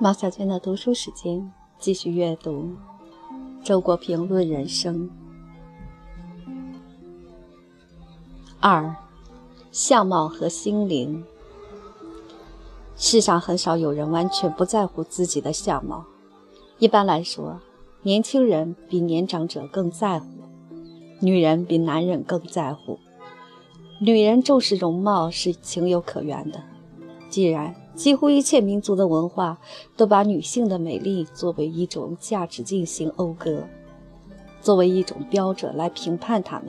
马小娟的读书时间，继续阅读《周国平论人生》二：相貌和心灵。世上很少有人完全不在乎自己的相貌。一般来说，年轻人比年长者更在乎，女人比男人更在乎。女人重视容貌是情有可原的。既然几乎一切民族的文化都把女性的美丽作为一种价值进行讴歌，作为一种标准来评判她们，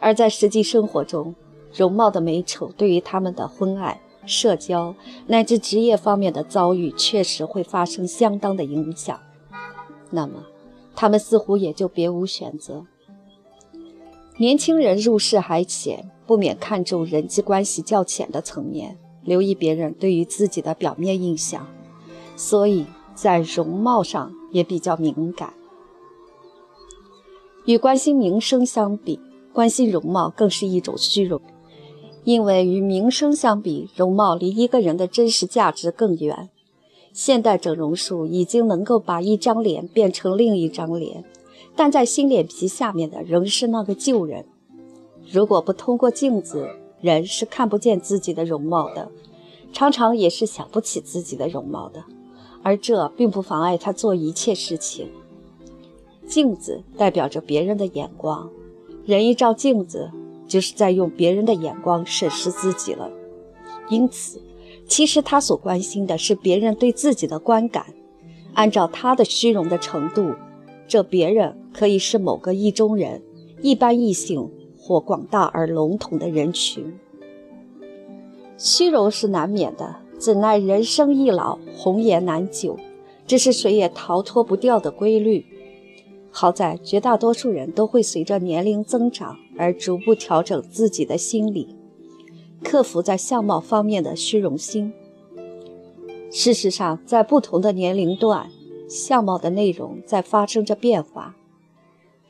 而在实际生活中，容貌的美丑对于他们的婚爱。社交乃至职业方面的遭遇，确实会发生相当的影响。那么，他们似乎也就别无选择。年轻人入世还浅，不免看重人际关系较浅的层面，留意别人对于自己的表面印象，所以在容貌上也比较敏感。与关心名声相比，关心容貌更是一种虚荣。因为与名声相比，容貌离一个人的真实价值更远。现代整容术已经能够把一张脸变成另一张脸，但在新脸皮下面的仍是那个旧人。如果不通过镜子，人是看不见自己的容貌的，常常也是想不起自己的容貌的。而这并不妨碍他做一切事情。镜子代表着别人的眼光，人一照镜子。就是在用别人的眼光审视自己了，因此，其实他所关心的是别人对自己的观感。按照他的虚荣的程度，这别人可以是某个意中人、一般异性或广大而笼统的人群。虚荣是难免的，怎奈人生易老，红颜难久，这是谁也逃脱不掉的规律。好在绝大多数人都会随着年龄增长而逐步调整自己的心理，克服在相貌方面的虚荣心。事实上，在不同的年龄段，相貌的内容在发生着变化，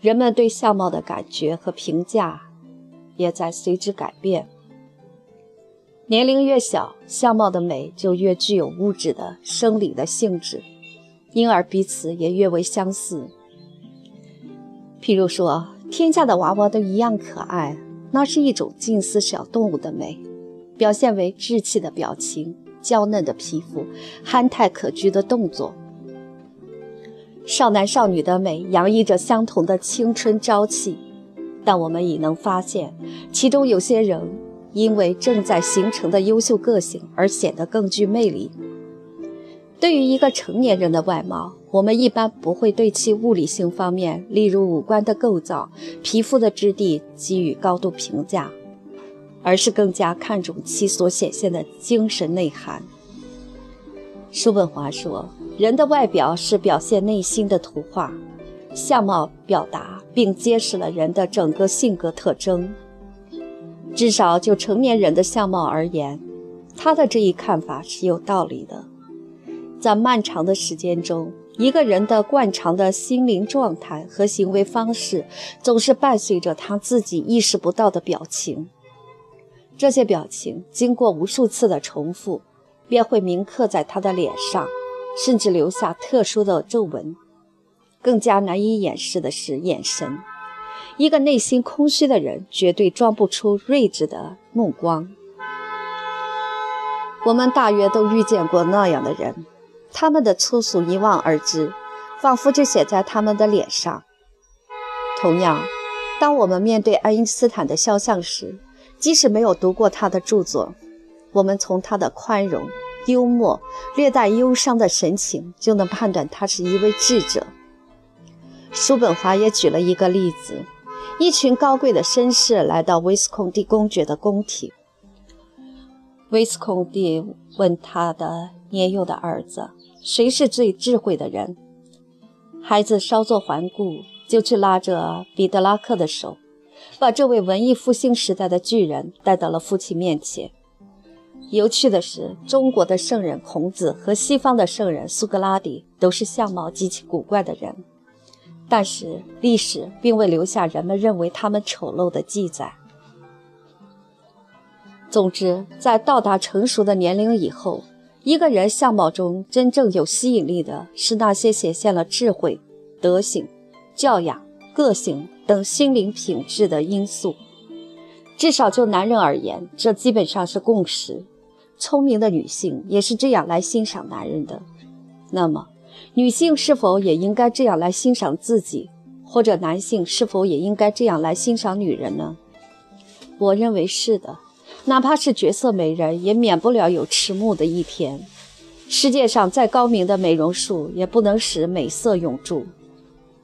人们对相貌的感觉和评价也在随之改变。年龄越小，相貌的美就越具有物质的生理的性质，因而彼此也越为相似。譬如说，天下的娃娃都一样可爱，那是一种近似小动物的美，表现为稚气的表情、娇嫩的皮肤、憨态可掬的动作。少男少女的美洋溢着相同的青春朝气，但我们已能发现，其中有些人因为正在形成的优秀个性而显得更具魅力。对于一个成年人的外貌，我们一般不会对其物理性方面，例如五官的构造、皮肤的质地给予高度评价，而是更加看重其所显现的精神内涵。叔本华说：“人的外表是表现内心的图画，相貌表达并揭示了人的整个性格特征。至少就成年人的相貌而言，他的这一看法是有道理的。在漫长的时间中。”一个人的惯常的心灵状态和行为方式，总是伴随着他自己意识不到的表情。这些表情经过无数次的重复，便会铭刻在他的脸上，甚至留下特殊的皱纹。更加难以掩饰的是眼神。一个内心空虚的人，绝对装不出睿智的目光。我们大约都遇见过那样的人。他们的粗俗一望而知，仿佛就写在他们的脸上。同样，当我们面对爱因斯坦的肖像时，即使没有读过他的著作，我们从他的宽容、幽默、略带忧伤的神情，就能判断他是一位智者。叔本华也举了一个例子：一群高贵的绅士来到威斯康蒂公爵的宫廷，威斯康蒂问他的年幼的儿子。谁是最智慧的人？孩子稍作环顾，就去拉着彼得拉克的手，把这位文艺复兴时代的巨人带到了父亲面前。有趣的是，中国的圣人孔子和西方的圣人苏格拉底都是相貌极其古怪的人，但是历史并未留下人们认为他们丑陋的记载。总之，在到达成熟的年龄以后，一个人相貌中真正有吸引力的是那些显现了智慧、德行、教养、个性等心灵品质的因素。至少就男人而言，这基本上是共识。聪明的女性也是这样来欣赏男人的。那么，女性是否也应该这样来欣赏自己？或者男性是否也应该这样来欣赏女人呢？我认为是的。哪怕是绝色美人，也免不了有迟暮的一天。世界上再高明的美容术，也不能使美色永驻。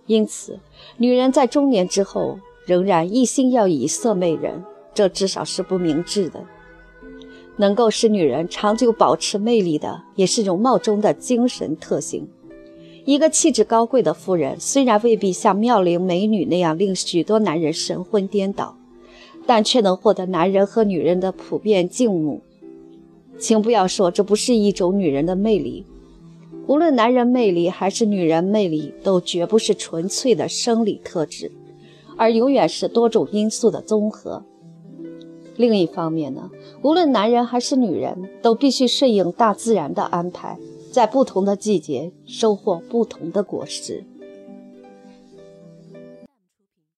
因此，女人在中年之后，仍然一心要以色媚人，这至少是不明智的。能够使女人长久保持魅力的，也是容貌中的精神特性。一个气质高贵的妇人，虽然未必像妙龄美女那样令许多男人神魂颠倒。但却能获得男人和女人的普遍敬慕，请不要说这不是一种女人的魅力。无论男人魅力还是女人魅力，都绝不是纯粹的生理特质，而永远是多种因素的综合。另一方面呢，无论男人还是女人，都必须顺应大自然的安排，在不同的季节收获不同的果实。